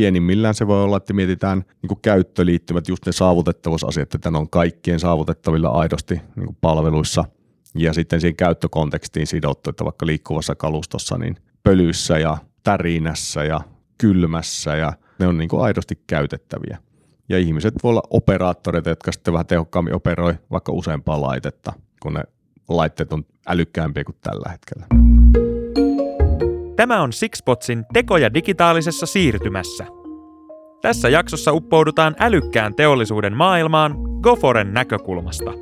pienimmillään se voi olla, että mietitään niin käyttöliittymät, just ne saavutettavuusasiat, että ne on kaikkien saavutettavilla aidosti niin palveluissa ja sitten siihen käyttökontekstiin sidottu, että vaikka liikkuvassa kalustossa, niin pölyissä ja tärinässä ja kylmässä ja ne on niin aidosti käytettäviä. Ja ihmiset voi olla operaattoreita, jotka sitten vähän tehokkaammin operoi vaikka useampaa laitetta, kun ne laitteet on älykkäämpiä kuin tällä hetkellä. Tämä on Sixpotsin tekoja digitaalisessa siirtymässä. Tässä jaksossa uppoudutaan älykkään teollisuuden maailmaan Goforen näkökulmasta.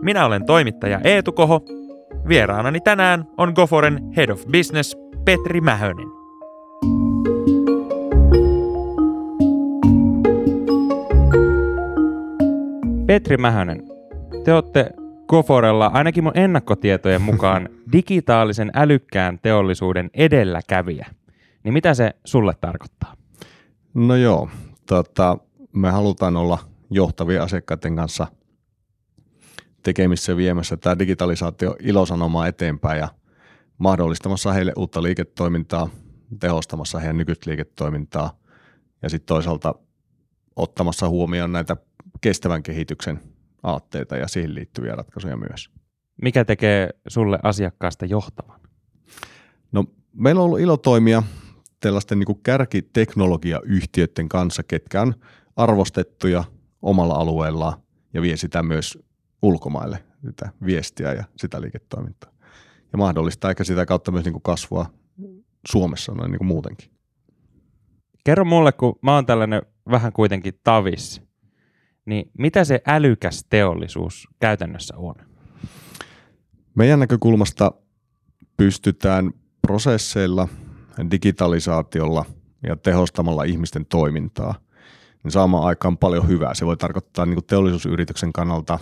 Minä olen toimittaja Eetu Koho. Vieraanani tänään on Goforen Head of Business Petri Mähönen. Petri Mähönen, te olette Goforella ainakin mun ennakkotietojen mukaan digitaalisen älykkään teollisuuden edelläkävijä. Niin mitä se sulle tarkoittaa? No joo, tota, me halutaan olla johtavia asiakkaiden kanssa tekemissä viemässä tämä digitalisaatio ilosanomaa eteenpäin ja mahdollistamassa heille uutta liiketoimintaa, tehostamassa heidän nykyistä liiketoimintaa ja sitten toisaalta ottamassa huomioon näitä kestävän kehityksen aatteita ja siihen liittyviä ratkaisuja myös. Mikä tekee sulle asiakkaasta johtavan? No, meillä on ollut ilo toimia tällaisten niin kärkiteknologiayhtiöiden kanssa, ketkä on arvostettuja omalla alueellaan ja vie sitä myös ulkomaille, sitä viestiä ja sitä liiketoimintaa. Ja mahdollistaa ehkä sitä kautta myös niin kuin kasvua Suomessa noin niin kuin muutenkin. Kerro mulle, kun mä oon tällainen vähän kuitenkin tavis, niin mitä se älykäs teollisuus käytännössä on? Meidän näkökulmasta pystytään prosesseilla, digitalisaatiolla ja tehostamalla ihmisten toimintaa niin saamaan aikaan paljon hyvää. Se voi tarkoittaa niin teollisuusyrityksen kannalta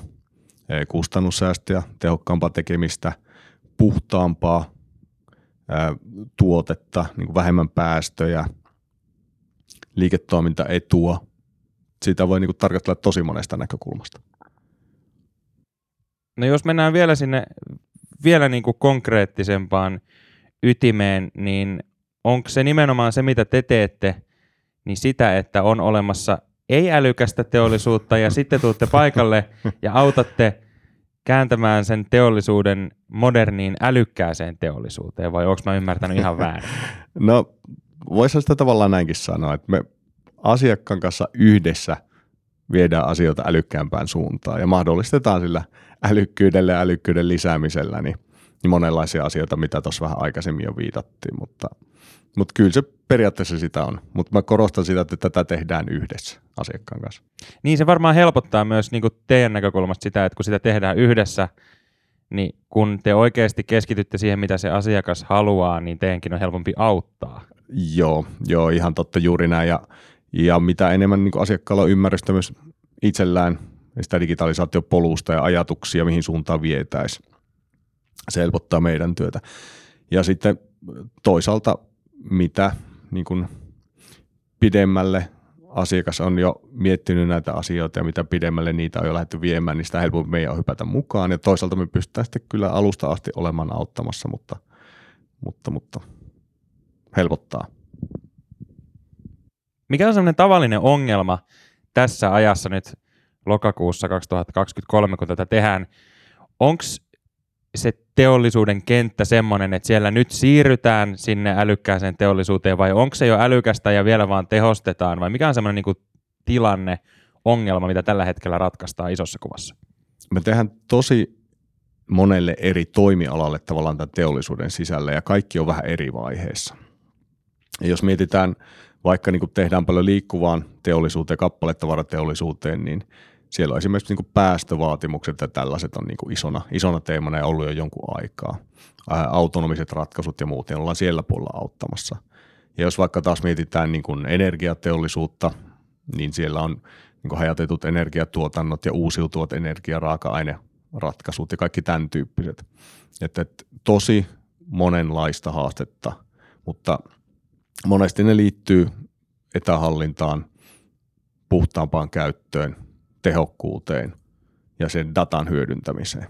eh, kustannussäästöjä, tehokkaampaa tekemistä, puhtaampaa ää, tuotetta, niin vähemmän päästöjä, liiketoimintaetua, sitä voi niin tarkastella tosi monesta näkökulmasta. No jos mennään vielä sinne vielä niin kuin konkreettisempaan ytimeen, niin onko se nimenomaan se, mitä te teette, niin sitä, että on olemassa ei-älykästä teollisuutta ja sitten tuutte paikalle ja autatte kääntämään sen teollisuuden moderniin älykkääseen teollisuuteen, vai onko mä ymmärtänyt ihan väärin? No, voisi sitä tavallaan näinkin sanoa, että me asiakkaan kanssa yhdessä viedään asioita älykkäämpään suuntaan ja mahdollistetaan sillä älykkyydellä ja älykkyyden lisäämisellä niin, niin monenlaisia asioita, mitä tuossa vähän aikaisemmin jo viitattiin, mutta, mutta kyllä se periaatteessa sitä on. Mutta mä korostan sitä, että tätä tehdään yhdessä asiakkaan kanssa. Niin se varmaan helpottaa myös niin kuin teidän näkökulmasta sitä, että kun sitä tehdään yhdessä, niin kun te oikeasti keskitytte siihen, mitä se asiakas haluaa, niin teidänkin on helpompi auttaa. Joo, joo ihan totta juuri näin. Ja ja mitä enemmän niin asiakkaalla on ymmärrystä myös itsellään sitä digitalisaatiopolusta ja ajatuksia, mihin suuntaan vietäisi. Se helpottaa meidän työtä. Ja sitten toisaalta mitä niin kuin pidemmälle asiakas on jo miettinyt näitä asioita ja mitä pidemmälle niitä on jo lähdetty viemään, niin sitä helpompi meidän on hypätä mukaan. Ja toisaalta me pystytään sitten kyllä alusta asti olemaan auttamassa, mutta, mutta, mutta helpottaa. Mikä on sellainen tavallinen ongelma tässä ajassa nyt lokakuussa 2023, kun tätä tehdään? Onko se teollisuuden kenttä semmoinen, että siellä nyt siirrytään sinne älykkääseen teollisuuteen vai onko se jo älykästä ja vielä vaan tehostetaan vai mikä on semmoinen niin tilanne, ongelma, mitä tällä hetkellä ratkaistaan isossa kuvassa? Me tehdään tosi monelle eri toimialalle tavallaan tämän teollisuuden sisällä ja kaikki on vähän eri vaiheessa. Ja jos mietitään vaikka niin kuin tehdään paljon liikkuvaan teollisuuteen, kappaletavarateollisuuteen, niin siellä on esimerkiksi niin päästövaatimukset ja tällaiset on niin isona, isona teemana ja ollut jo jonkun aikaa. Ää, autonomiset ratkaisut ja muut, niin ollaan siellä puolella auttamassa. Ja jos vaikka taas mietitään niin kuin energiateollisuutta, niin siellä on niin hajatetut energiatuotannot ja uusiutuvat energiaraaka-aineratkaisut ja kaikki tämän tyyppiset. Että, että tosi monenlaista haastetta, mutta – monesti ne liittyy etähallintaan, puhtaampaan käyttöön, tehokkuuteen ja sen datan hyödyntämiseen.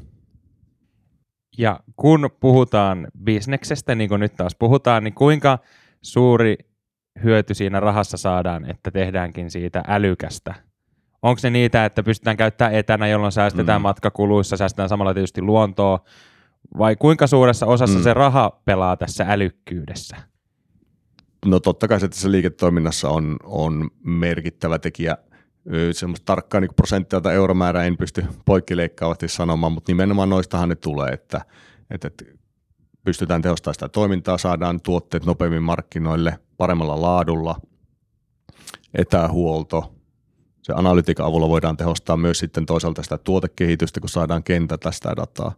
Ja kun puhutaan bisneksestä, niin kuin nyt taas puhutaan, niin kuinka suuri hyöty siinä rahassa saadaan, että tehdäänkin siitä älykästä? Onko ne niitä, että pystytään käyttämään etänä, jolloin säästetään mm. matkakuluissa, säästetään samalla tietysti luontoa, vai kuinka suuressa osassa mm. se raha pelaa tässä älykkyydessä? No totta kai se tässä liiketoiminnassa on, on merkittävä tekijä. Semmoista tarkkaa niin prosenttia tai euromäärää en pysty poikkileikkaavasti sanomaan, mutta nimenomaan noistahan ne tulee, että, että, että pystytään tehostamaan sitä toimintaa, saadaan tuotteet nopeammin markkinoille paremmalla laadulla, etähuolto, se analytiikan avulla voidaan tehostaa myös sitten toisaalta sitä tuotekehitystä, kun saadaan kentältä sitä dataa.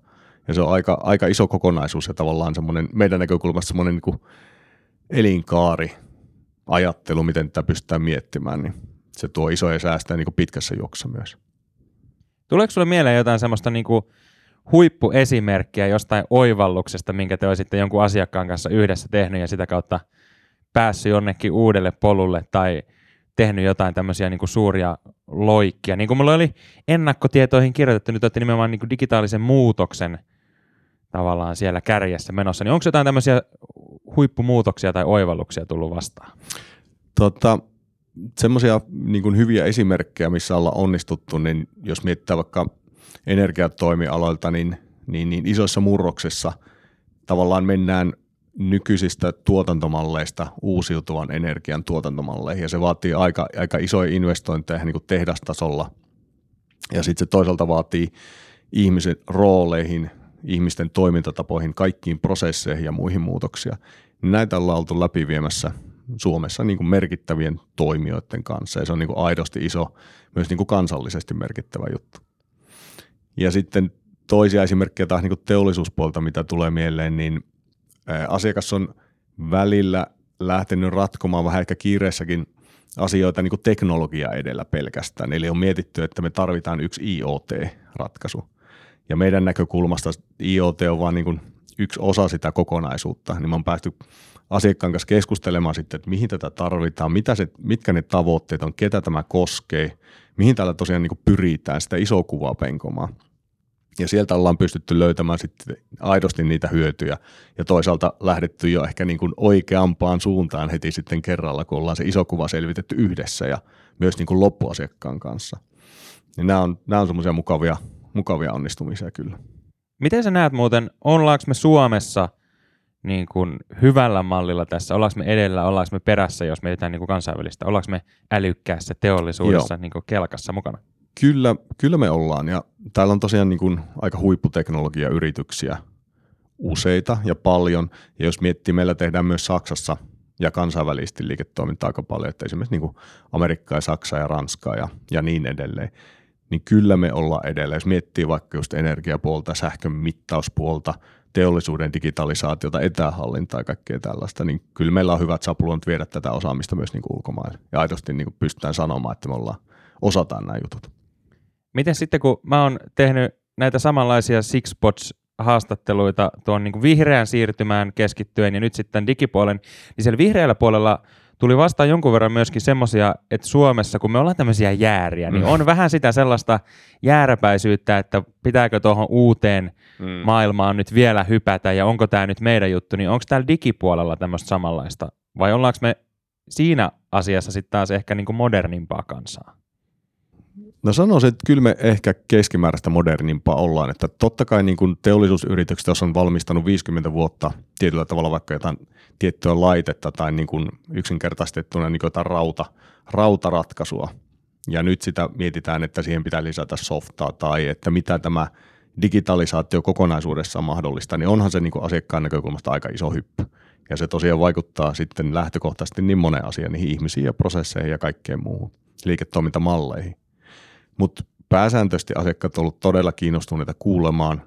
Ja se on aika, aika iso kokonaisuus ja tavallaan semmoinen meidän näkökulmasta semmoinen niin elinkaari ajattelu, miten tätä pystytään miettimään, niin se tuo isoja säästöjä niin pitkässä juoksussa myös. Tuleeko sinulle mieleen jotain semmoista niin kuin huippuesimerkkiä jostain oivalluksesta, minkä te olisitte jonkun asiakkaan kanssa yhdessä tehnyt ja sitä kautta päässyt jonnekin uudelle polulle tai tehnyt jotain tämmöisiä niin kuin suuria loikkia. Niin kuin mulla oli ennakkotietoihin kirjoitettu, nyt olette nimenomaan niin kuin digitaalisen muutoksen tavallaan siellä kärjessä menossa, niin onko jotain tämmöisiä huippumuutoksia tai oivalluksia tullut vastaan? Tota, semmoisia niin hyviä esimerkkejä, missä ollaan onnistuttu, niin jos mietitään vaikka energiatoimialoilta, niin, niin, niin isoissa murroksissa tavallaan mennään nykyisistä tuotantomalleista uusiutuvan energian tuotantomalleihin, ja se vaatii aika, aika isoja investointeja niin kuin tehdastasolla, ja sitten se toisaalta vaatii ihmisen rooleihin, ihmisten toimintatapoihin, kaikkiin prosesseihin ja muihin muutoksia. Näitä ollaan oltu läpiviemässä Suomessa niin kuin merkittävien toimijoiden kanssa, ja se on niin kuin aidosti iso, myös niin kuin kansallisesti merkittävä juttu. Ja sitten toisia esimerkkejä taas niin teollisuuspuolta, mitä tulee mieleen, niin asiakas on välillä lähtenyt ratkomaan vähän ehkä kiireessäkin asioita niin kuin teknologia edellä pelkästään. Eli on mietitty, että me tarvitaan yksi IoT-ratkaisu. Ja meidän näkökulmasta IoT on vain niin yksi osa sitä kokonaisuutta. Niin me on päästy asiakkaan kanssa keskustelemaan sitten, että mihin tätä tarvitaan, mitä se, mitkä ne tavoitteet on, ketä tämä koskee, mihin täällä tosiaan niin pyritään sitä isoa kuvaa penkomaan. Ja sieltä ollaan pystytty löytämään sitten aidosti niitä hyötyjä ja toisaalta lähdetty jo ehkä niin kuin oikeampaan suuntaan heti sitten kerralla, kun ollaan se iso kuva selvitetty yhdessä ja myös niin kuin loppuasiakkaan kanssa. Ja nämä on, nämä on semmoisia mukavia, mukavia onnistumisia kyllä. Miten sä näet muuten, ollaanko me Suomessa niin kuin hyvällä mallilla tässä, ollaanko me edellä, ollaanko me perässä, jos mietitään niin kuin kansainvälistä, ollaanko me älykkäässä teollisuudessa niin kuin kelkassa mukana? Kyllä, kyllä me ollaan ja täällä on tosiaan niin kuin aika huipputeknologiayrityksiä useita ja paljon. Ja jos miettii, meillä tehdään myös Saksassa ja kansainvälisesti liiketoimintaa aika paljon, että esimerkiksi niin kuin Amerikkaa ja Saksaa ja Ranskaa ja, ja niin edelleen, niin kyllä me ollaan edellä. Jos miettii vaikka just energiapuolta, sähkön mittauspuolta, teollisuuden digitalisaatiota, etähallintaa ja kaikkea tällaista, niin kyllä meillä on hyvät sapluunat viedä tätä osaamista myös niin kuin ulkomaille. Ja aidosti niin kuin pystytään sanomaan, että me ollaan, osataan nämä jutut. Miten sitten, kun mä oon tehnyt näitä samanlaisia Sixpots haastatteluita tuon niin kuin vihreän siirtymään keskittyen ja nyt sitten digipuolen, niin siellä vihreällä puolella tuli vastaan jonkun verran myöskin semmoisia, että Suomessa, kun me ollaan tämmöisiä jääriä, niin mm. on vähän sitä sellaista jääräpäisyyttä, että pitääkö tuohon uuteen mm. maailmaan nyt vielä hypätä ja onko tämä nyt meidän juttu, niin onko täällä digipuolella tämmöistä samanlaista vai ollaanko me siinä asiassa sitten taas ehkä niin kuin modernimpaa kansaa? No sanoisin, että kyllä me ehkä keskimääräistä modernimpaa ollaan, että totta kai niin kuin teollisuusyritykset, jos on valmistanut 50 vuotta tietyllä tavalla vaikka jotain tiettyä laitetta tai niin kuin yksinkertaistettuna niin kuin jotain rauta, rautaratkaisua, ja nyt sitä mietitään, että siihen pitää lisätä softaa tai että mitä tämä digitalisaatio kokonaisuudessaan mahdollista, niin onhan se niin kuin asiakkaan näkökulmasta aika iso hyppy. Ja se tosiaan vaikuttaa sitten lähtökohtaisesti niin monen asian, niihin ihmisiin ja prosesseihin ja kaikkeen muuhun, liiketoimintamalleihin. Mutta pääsääntöisesti asiakkaat ovat olleet todella kiinnostuneita kuulemaan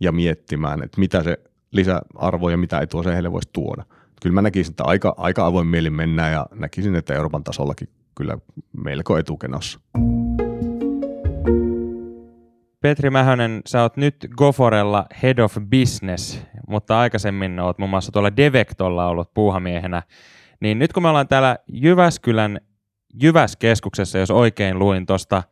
ja miettimään, että mitä se lisäarvo ja mitä etua se heille voisi tuoda. Kyllä mä näkisin, että aika, aika avoin mielin mennään ja näkisin, että Euroopan tasollakin kyllä melko etukenossa. Petri Mähönen, sä oot nyt Goforella Head of Business, mutta aikaisemmin oot muun muassa tuolla Devectolla ollut puuhamiehenä. Niin nyt kun me ollaan täällä Jyväskylän Jyväskeskuksessa, jos oikein luin tuosta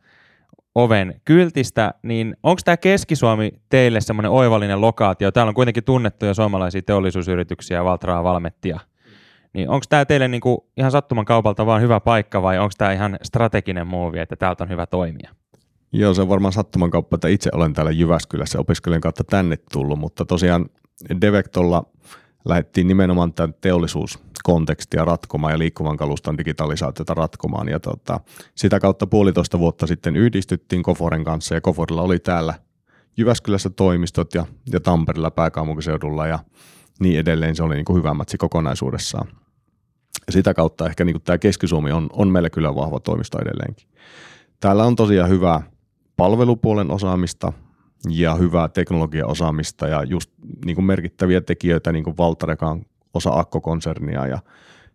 oven kyltistä, niin onko tämä Keski-Suomi teille semmoinen oivallinen lokaatio? Täällä on kuitenkin tunnettuja suomalaisia teollisuusyrityksiä, Valtraa, Valmettia. Niin onko tämä teille niinku ihan sattuman kaupalta vaan hyvä paikka vai onko tämä ihan strateginen muuvi, että täältä on hyvä toimia? Joo, se on varmaan sattuman kauppa, että itse olen täällä Jyväskylässä opiskelijan kautta tänne tullut, mutta tosiaan Devectolla lähdettiin nimenomaan tämän teollisuuskontekstia ratkomaan ja liikkuvan kaluston digitalisaatiota ratkomaan. Ja tota, sitä kautta puolitoista vuotta sitten yhdistyttiin Koforen kanssa ja Koforilla oli täällä Jyväskylässä toimistot ja, ja Tampereella pääkaupunkiseudulla ja niin edelleen. Se oli niin kuin hyvä matsi kokonaisuudessaan. Ja sitä kautta ehkä niin kuin tämä Keski-Suomi on, on meillä kyllä vahva toimisto edelleenkin. Täällä on tosiaan hyvää palvelupuolen osaamista ja hyvää teknologiaosaamista ja just niin kuin merkittäviä tekijöitä, niin kuin Valtarekan osa Akko-konsernia ja,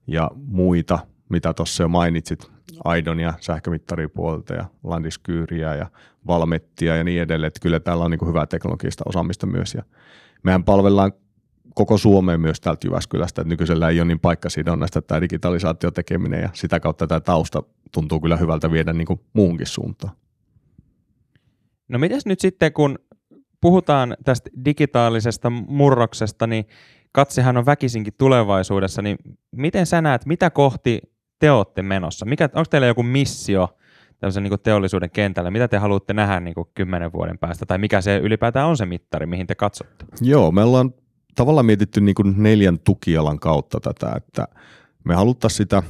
ja muita, mitä tuossa jo mainitsit, Aidonia, sähkömittaripuolta ja Landiskyyriä ja Valmettia ja niin edelleen. Että kyllä täällä on niin kuin hyvää teknologista osaamista myös ja mehän palvellaan koko Suomeen myös täältä Jyväskylästä, että nykyisellä ei ole niin paikkasidonnaista tämä digitalisaatio tekeminen ja sitä kautta tämä tausta tuntuu kyllä hyvältä viedä niin kuin muuhunkin suuntaan. No mitäs nyt sitten, kun puhutaan tästä digitaalisesta murroksesta, niin katsehan on väkisinkin tulevaisuudessa, niin miten sä näet, mitä kohti te olette menossa? Mikä, onko teillä joku missio tämmöisen niin teollisuuden kentällä? Mitä te haluatte nähdä niin kymmenen vuoden päästä? Tai mikä se ylipäätään on se mittari, mihin te katsotte? Joo, me ollaan tavallaan mietitty niin kuin neljän tukialan kautta tätä, että me haluttaisiin sitä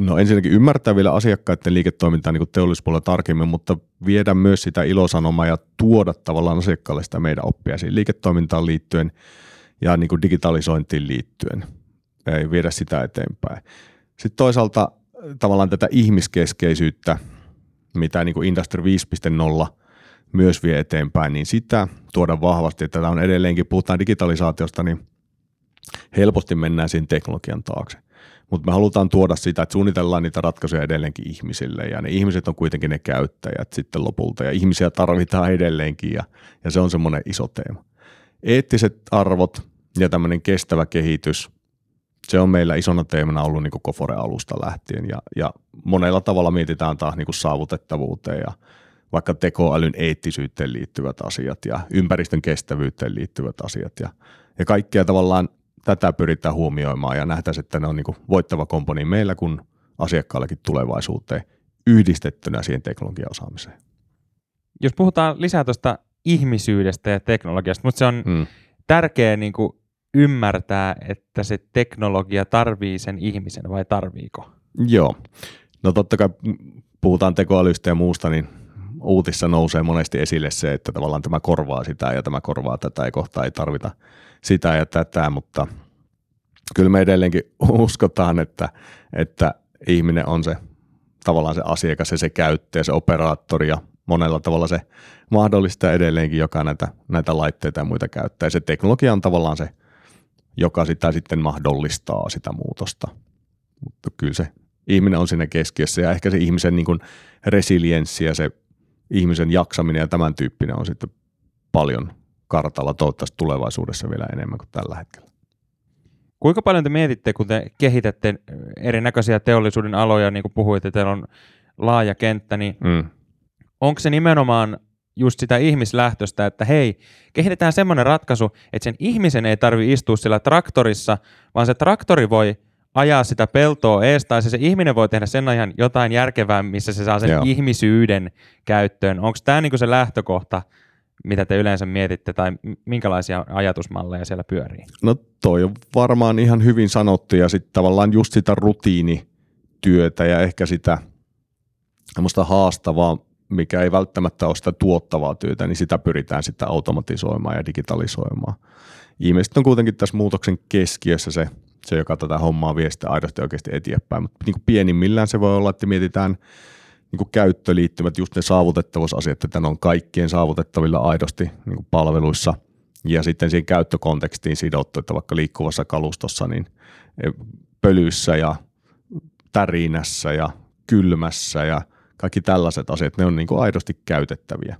No ensinnäkin ymmärtää vielä asiakkaiden liiketoimintaa niin teollisuuspuolella tarkemmin, mutta viedä myös sitä ilosanomaa ja tuoda tavallaan asiakkaalle sitä meidän oppia siihen liiketoimintaan liittyen ja niin kuin digitalisointiin liittyen. Ei viedä sitä eteenpäin. Sitten toisaalta tavallaan tätä ihmiskeskeisyyttä, mitä niin kuin Industry 5.0 myös vie eteenpäin, niin sitä tuoda vahvasti. Tätä on edelleenkin, puhutaan digitalisaatiosta, niin helposti mennään siinä teknologian taakse mutta me halutaan tuoda sitä, että suunnitellaan niitä ratkaisuja edelleenkin ihmisille. Ja ne ihmiset on kuitenkin ne käyttäjät sitten lopulta. Ja ihmisiä tarvitaan edelleenkin ja, ja se on semmoinen iso teema. Eettiset arvot ja tämmöinen kestävä kehitys, se on meillä isona teemana ollut niin kuin Kofore alusta lähtien. Ja, ja monella tavalla mietitään taas niin saavutettavuuteen ja vaikka tekoälyn eettisyyteen liittyvät asiat ja ympäristön kestävyyteen liittyvät asiat ja, ja kaikkea tavallaan tätä pyritään huomioimaan ja nähtäisiin, että ne on niin voittava komponi meillä kuin asiakkaallekin tulevaisuuteen yhdistettynä siihen teknologiaosaamiseen. Jos puhutaan lisää tuosta ihmisyydestä ja teknologiasta, mutta se on hmm. tärkeää niin kuin ymmärtää, että se teknologia tarvii sen ihmisen vai tarviiko? Joo. No totta kai puhutaan tekoälystä ja muusta, niin uutissa nousee monesti esille se, että tavallaan tämä korvaa sitä ja tämä korvaa tätä ja kohta ei tarvita sitä ja tätä, mutta kyllä me edelleenkin uskotaan, että, että ihminen on se tavallaan se asiakas ja se käyttäjä, se operaattori ja monella tavalla se mahdollistaa edelleenkin, joka näitä, näitä laitteita ja muita käyttää. Ja se teknologia on tavallaan se, joka sitä sitten mahdollistaa sitä muutosta. Mutta kyllä se ihminen on siinä keskiössä ja ehkä se ihmisen niin kuin resilienssi ja se ihmisen jaksaminen ja tämän tyyppinen on sitten paljon kartalla toivottavasti tulevaisuudessa vielä enemmän kuin tällä hetkellä. Kuinka paljon te mietitte, kun te kehitätte erinäköisiä teollisuuden aloja, niin kuin puhuitte, että teillä on laaja kenttä, niin mm. onko se nimenomaan just sitä ihmislähtöstä, että hei, kehitetään semmoinen ratkaisu, että sen ihmisen ei tarvi istua sillä traktorissa, vaan se traktori voi ajaa sitä peltoa ees, tai se, se ihminen voi tehdä sen ajan jotain järkevää, missä se saa sen Joo. ihmisyyden käyttöön. Onko tämä niinku se lähtökohta, mitä te yleensä mietitte, tai minkälaisia ajatusmalleja siellä pyörii? No toi on varmaan ihan hyvin sanottu, ja sitten tavallaan just sitä rutiinityötä ja ehkä sitä haastavaa, mikä ei välttämättä ole sitä tuottavaa työtä, niin sitä pyritään sitten automatisoimaan ja digitalisoimaan. Ihmiset on kuitenkin tässä muutoksen keskiössä se se, joka tätä hommaa vie sitten aidosti oikeasti eteenpäin. Mutta niin pienimmillään se voi olla, että mietitään niin kuin käyttöliittymät, just ne saavutettavuusasiat, että ne on kaikkien saavutettavilla aidosti niin kuin palveluissa ja sitten siihen käyttökontekstiin sidottu, että vaikka liikkuvassa kalustossa, niin e, pölyssä ja tärinässä ja kylmässä ja kaikki tällaiset asiat, ne on niin kuin aidosti käytettäviä.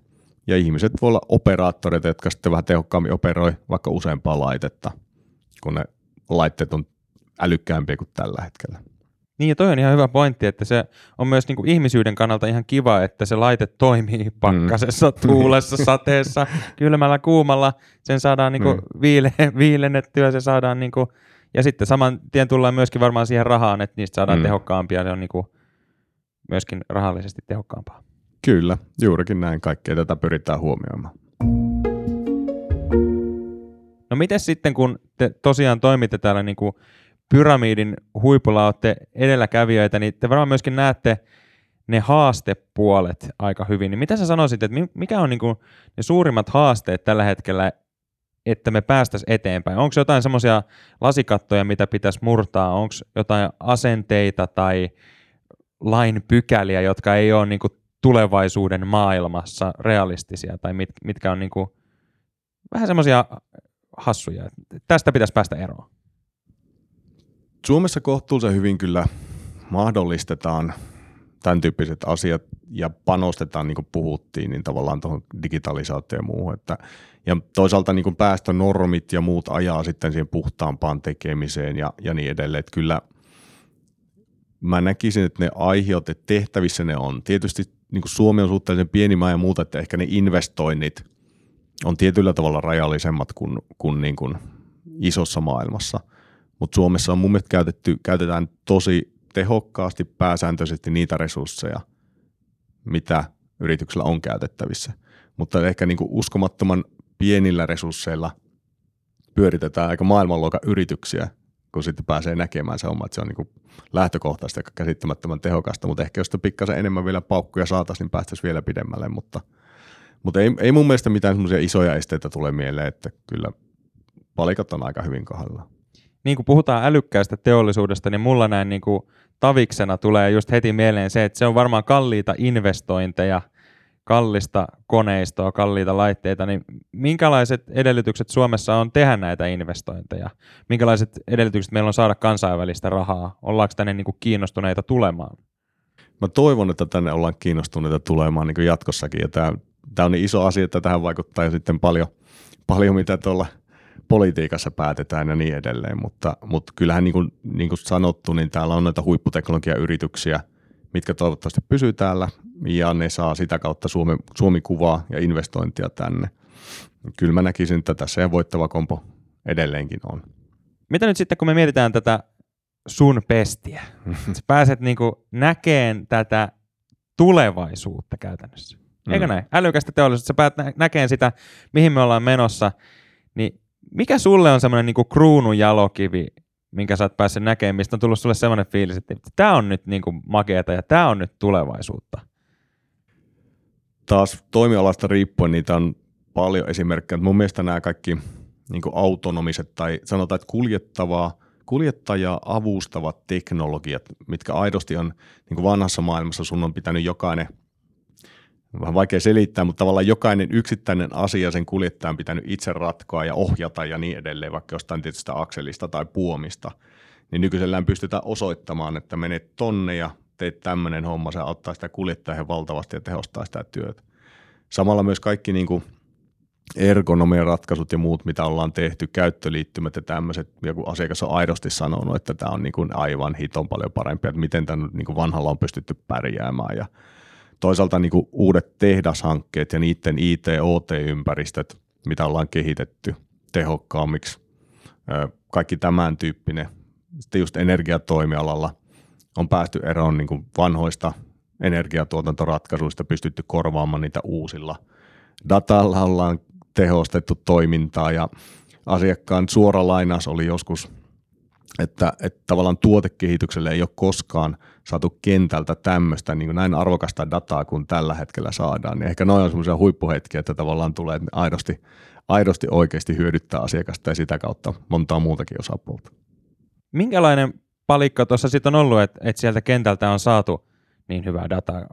Ja ihmiset voi olla operaattoreita, jotka sitten vähän tehokkaammin operoi vaikka useampaa laitetta, kun ne laitteet on älykkäämpiä kuin tällä hetkellä. Niin ja toi on ihan hyvä pointti, että se on myös niin kuin ihmisyyden kannalta ihan kiva, että se laite toimii pakkasessa, mm. tuulessa, sateessa, kylmällä, kuumalla. Sen saadaan niin kuin mm. viile, viilennettyä, se saadaan niin kuin Ja sitten saman tien tullaan myöskin varmaan siihen rahaan, että niistä saadaan Mm. mm. tehokkaampia, se on niin kuin myöskin rahallisesti tehokkaampaa. Kyllä, juurikin näin. Kaikkea tätä pyritään huomioimaan. Miten sitten, kun te tosiaan toimitte täällä niin kuin pyramidin huipulla, olette edelläkävijöitä, niin te varmaan myöskin näette ne haastepuolet aika hyvin. Niin mitä sä sanoisit, että mi- mikä on niin kuin ne suurimmat haasteet tällä hetkellä, että me päästäisiin eteenpäin? Onko jotain semmoisia lasikattoja, mitä pitäisi murtaa? Onko jotain asenteita tai lain pykäliä, jotka ei ole niin kuin tulevaisuuden maailmassa realistisia tai mit, mitkä on niin kuin vähän semmoisia hassuja. Tästä pitäisi päästä eroon. Suomessa kohtuullisen hyvin kyllä mahdollistetaan tämän tyyppiset asiat ja panostetaan, niin kuin puhuttiin, niin tavallaan tuohon digitalisaatioon ja muuhun. Että, ja toisaalta niin kuin päästönormit ja muut ajaa sitten siihen puhtaampaan tekemiseen ja, ja niin edelleen. Että kyllä mä näkisin, että ne aiheut, että tehtävissä ne on. Tietysti niin kuin Suomi on suhteellisen pieni maa ja muuta, että ehkä ne investoinnit on tietyllä tavalla rajallisemmat kuin, kuin, niin kuin isossa maailmassa. Mutta Suomessa on mun mielestä käytetty, käytetään tosi tehokkaasti pääsääntöisesti niitä resursseja, mitä yrityksellä on käytettävissä. Mutta ehkä niin kuin uskomattoman pienillä resursseilla pyöritetään aika maailmanluokan yrityksiä, kun sitten pääsee näkemään se oma, että se on niin lähtökohtaisesti aika käsittämättömän tehokasta, mutta ehkä jos sitä pikkasen enemmän vielä paukkuja saataisiin, niin päästäisiin vielä pidemmälle, mutta, mutta ei, ei mun mielestä mitään semmoisia isoja esteitä tule mieleen, että kyllä palikat on aika hyvin kohdallaan. Niin kuin puhutaan älykkäästä teollisuudesta, niin mulla näin niin kuin taviksena tulee just heti mieleen se, että se on varmaan kalliita investointeja, kallista koneistoa, kalliita laitteita, niin minkälaiset edellytykset Suomessa on tehdä näitä investointeja? Minkälaiset edellytykset meillä on saada kansainvälistä rahaa? Ollaanko tänne niin kuin kiinnostuneita tulemaan? Mä toivon, että tänne ollaan kiinnostuneita tulemaan niin jatkossakin. Ja tämä, tämä on niin iso asia, että tähän vaikuttaa jo sitten paljon, paljon mitä tuolla politiikassa päätetään ja niin edelleen. Mutta, mutta kyllähän niin kuin, niin kuin sanottu, niin täällä on näitä huipputeknologiayrityksiä, mitkä toivottavasti pysyy täällä ja ne saa sitä kautta Suomi, Suomi-kuvaa ja investointia tänne. Kyllä mä näkisin, että tässä ja voittava kompo edelleenkin on. Mitä nyt sitten, kun me mietitään tätä sun pestiä? Sä pääset niinku näkeen tätä tulevaisuutta käytännössä. Eikö Mm. näin? Älykästä teollisuutta. Sä päät nä- näkeen sitä, mihin me ollaan menossa. Niin mikä sulle on semmoinen niinku kruunun jalokivi, minkä sä oot päässyt näkemään, mistä on tullut sulle semmoinen fiilis, että tämä on nyt niinku makeata ja tämä on nyt tulevaisuutta. taas toimialasta riippuen niitä on paljon esimerkkejä. Mun mielestä nämä kaikki niin autonomiset tai sanotaan, että kuljettavaa, kuljettajaa avustavat teknologiat, mitkä aidosti on niin vanhassa maailmassa sun on pitänyt jokainen, vähän vaikea selittää, mutta tavallaan jokainen yksittäinen asia sen kuljettajan pitänyt itse ratkoa ja ohjata ja niin edelleen, vaikka jostain tietystä akselista tai puomista, niin nykyisellään pystytään osoittamaan, että menet tonne ja teet tämmöinen homma, se auttaa sitä kuljettajaa valtavasti ja tehostaa sitä työtä. Samalla myös kaikki niin kuin ergonomian ratkaisut ja muut, mitä ollaan tehty, käyttöliittymät ja tämmöiset, joku asiakas on aidosti sanonut, että tämä on niin kuin aivan hiton paljon parempi, että miten tämän niin kuin vanhalla on pystytty pärjäämään ja toisaalta niin kuin uudet tehdashankkeet ja niiden IT-OT-ympäristöt, mitä ollaan kehitetty tehokkaammiksi, kaikki tämän tyyppinen. Sitten just energiatoimialalla on päästy eroon niin kuin vanhoista energiatuotantoratkaisuista, pystytty korvaamaan niitä uusilla. Datalla ollaan tehostettu toimintaa ja asiakkaan suora lainaus oli joskus, että, että tavallaan tuotekehitykselle ei ole koskaan saatu kentältä tämmöistä niin näin arvokasta dataa kuin tällä hetkellä saadaan. Niin ehkä noin on semmoisia huippuhetkiä, että tavallaan tulee että aidosti, aidosti oikeasti hyödyttää asiakasta ja sitä kautta montaa muutakin osapuolta. Minkälainen palikka tuossa sitten on ollut, että, että sieltä kentältä on saatu niin hyvää dataa?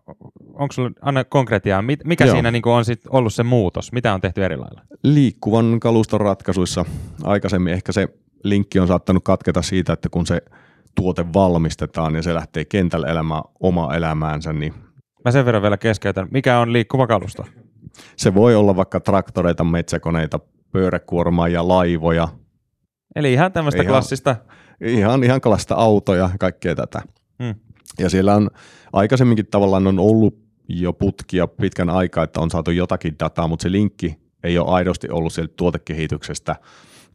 Onko sulla, anna konkretiaa, mikä Joo. siinä niin on sit ollut se muutos? Mitä on tehty eri lailla? liikkuvan kaluston ratkaisuissa aikaisemmin ehkä se linkki on saattanut katketa siitä, että kun se tuote valmistetaan ja se lähtee kentällä elämään omaa elämäänsä, niin Mä sen verran vielä keskeytän. Mikä on liikkuva kalusto? se voi olla vaikka traktoreita, metsäkoneita, pyöräkuormaa ja laivoja, Eli ihan tämmöistä Ihan- klassista. ihan, ihan kalasta autoja ja kaikkea tätä. Hmm. Ja siellä on aikaisemminkin tavallaan on ollut jo putkia pitkän aikaa, että on saatu jotakin dataa, mutta se linkki ei ole aidosti ollut sieltä tuotekehityksestä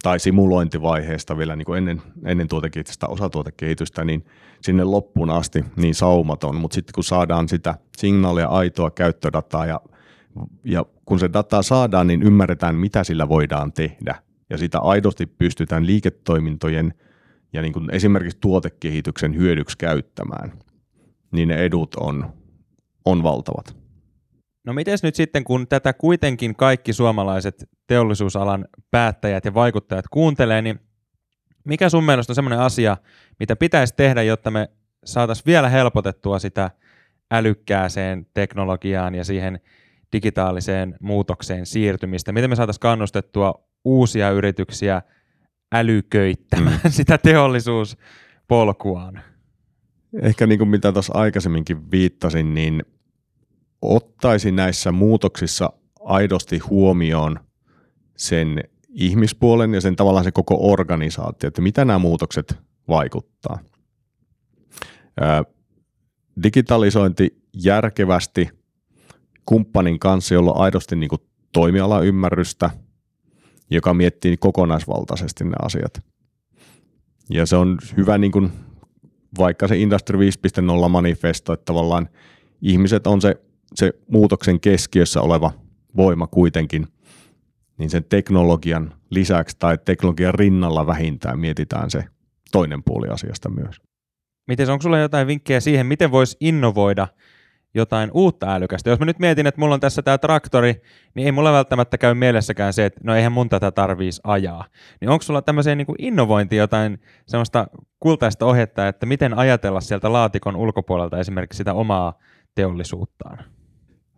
tai simulointivaiheesta vielä niin kuin ennen, ennen tuotekehitystä, osatuotekehitystä, niin sinne loppuun asti niin saumaton, mutta sitten kun saadaan sitä signaalia, aitoa käyttödataa ja, ja kun se dataa saadaan, niin ymmärretään, mitä sillä voidaan tehdä ja sitä aidosti pystytään liiketoimintojen ja niin kuin esimerkiksi tuotekehityksen hyödyksi käyttämään, niin ne edut on, on valtavat. No miten nyt sitten, kun tätä kuitenkin kaikki suomalaiset teollisuusalan päättäjät ja vaikuttajat kuuntelee, niin mikä sun mielestä on semmoinen asia, mitä pitäisi tehdä, jotta me saataisiin vielä helpotettua sitä älykkääseen teknologiaan ja siihen digitaaliseen muutokseen siirtymistä? Miten me saataisiin kannustettua uusia yrityksiä älyköittämään mm. sitä teollisuuspolkuaan? Ehkä niin kuin mitä tuossa aikaisemminkin viittasin, niin ottaisi näissä muutoksissa aidosti huomioon sen ihmispuolen ja sen tavallaan se koko organisaatio, että mitä nämä muutokset vaikuttaa. Digitalisointi järkevästi kumppanin kanssa, jolla on aidosti niin toimialaymmärrystä, joka miettii kokonaisvaltaisesti ne asiat. Ja se on hyvä niin kuin, vaikka se Industry 5.0 manifesto, että tavallaan ihmiset on se se muutoksen keskiössä oleva voima kuitenkin, niin sen teknologian lisäksi tai teknologian rinnalla vähintään mietitään se toinen puoli asiasta myös. Miten onko sulla jotain vinkkejä siihen, miten voisi innovoida jotain uutta älykästä? Jos mä nyt mietin, että mulla on tässä tämä traktori, niin ei mulla välttämättä käy mielessäkään se, että no eihän mun tätä tarvitsisi ajaa. Niin onko sulla tämmöiseen niin innovointiin jotain semmoista kultaista ohjetta, että miten ajatella sieltä laatikon ulkopuolelta esimerkiksi sitä omaa teollisuuttaan?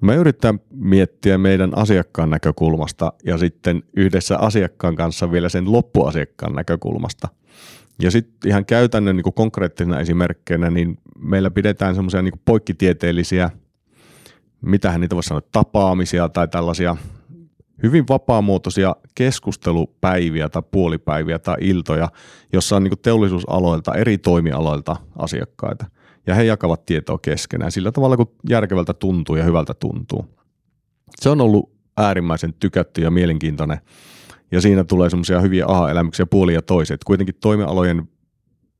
Me yritetään miettiä meidän asiakkaan näkökulmasta ja sitten yhdessä asiakkaan kanssa vielä sen loppuasiakkaan näkökulmasta. Ja sitten ihan käytännön niin konkreettisena esimerkkeinä, niin meillä pidetään semmoisia niin poikkitieteellisiä, mitähän niitä voisi sanoa, tapaamisia tai tällaisia hyvin vapaamuotoisia keskustelupäiviä tai puolipäiviä tai iltoja, jossa on niin teollisuusaloilta, eri toimialoilta asiakkaita ja he jakavat tietoa keskenään sillä tavalla, kun järkevältä tuntuu ja hyvältä tuntuu. Se on ollut äärimmäisen tykätty ja mielenkiintoinen ja siinä tulee semmoisia hyviä aha-elämyksiä puoli ja toiset. Kuitenkin toimialojen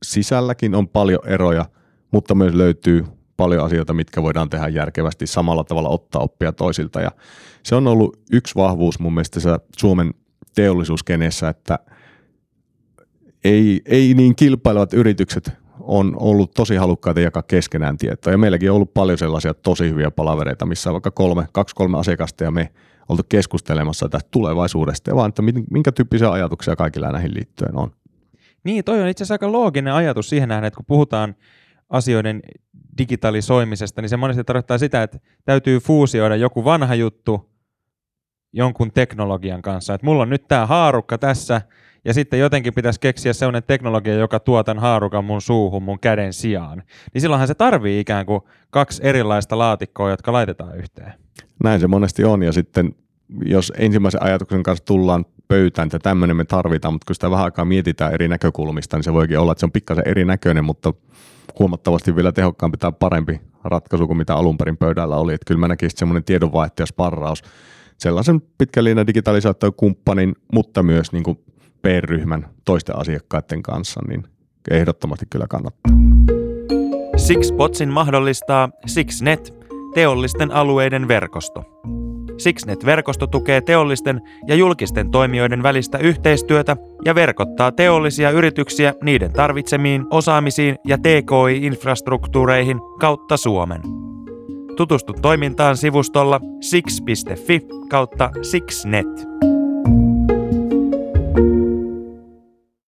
sisälläkin on paljon eroja, mutta myös löytyy paljon asioita, mitkä voidaan tehdä järkevästi samalla tavalla ottaa oppia toisilta. Ja se on ollut yksi vahvuus mun mielestä Suomen teollisuuskeneessä, että ei, ei niin kilpailevat yritykset on ollut tosi halukkaita jakaa keskenään tietoa. Ja meilläkin on ollut paljon sellaisia tosi hyviä palavereita, missä on vaikka kolme, kaksi kolme asiakasta ja me oltu keskustelemassa tästä tulevaisuudesta ja vaan, että minkä tyyppisiä ajatuksia kaikilla näihin liittyen on. Niin, toi on itse asiassa aika looginen ajatus siihen nähden, että kun puhutaan asioiden digitalisoimisesta, niin se monesti tarkoittaa sitä, että täytyy fuusioida joku vanha juttu jonkun teknologian kanssa. Että mulla on nyt tämä haarukka tässä, ja sitten jotenkin pitäisi keksiä sellainen teknologia, joka tuo tämän haarukan mun suuhun mun käden sijaan. Niin silloinhan se tarvii ikään kuin kaksi erilaista laatikkoa, jotka laitetaan yhteen. Näin se monesti on, ja sitten jos ensimmäisen ajatuksen kanssa tullaan pöytään, että tämmöinen me tarvitaan, mutta kun sitä vähän aikaa mietitään eri näkökulmista, niin se voikin olla, että se on pikkasen erinäköinen, mutta huomattavasti vielä tehokkaampi tai parempi ratkaisu kuin mitä alun perin pöydällä oli. Että kyllä mä näkisin semmoinen tiedonvaihto sparraus sellaisen pitkän digitalisaatiokumppanin, mutta myös niin kuin PR-ryhmän toisten asiakkaiden kanssa, niin ehdottomasti kyllä kannattaa. Sixbotsin mahdollistaa Sixnet, teollisten alueiden verkosto. Sixnet-verkosto tukee teollisten ja julkisten toimijoiden välistä yhteistyötä ja verkottaa teollisia yrityksiä niiden tarvitsemiin osaamisiin ja TKI-infrastruktuureihin kautta Suomen. Tutustu toimintaan sivustolla six.fi kautta sixnet.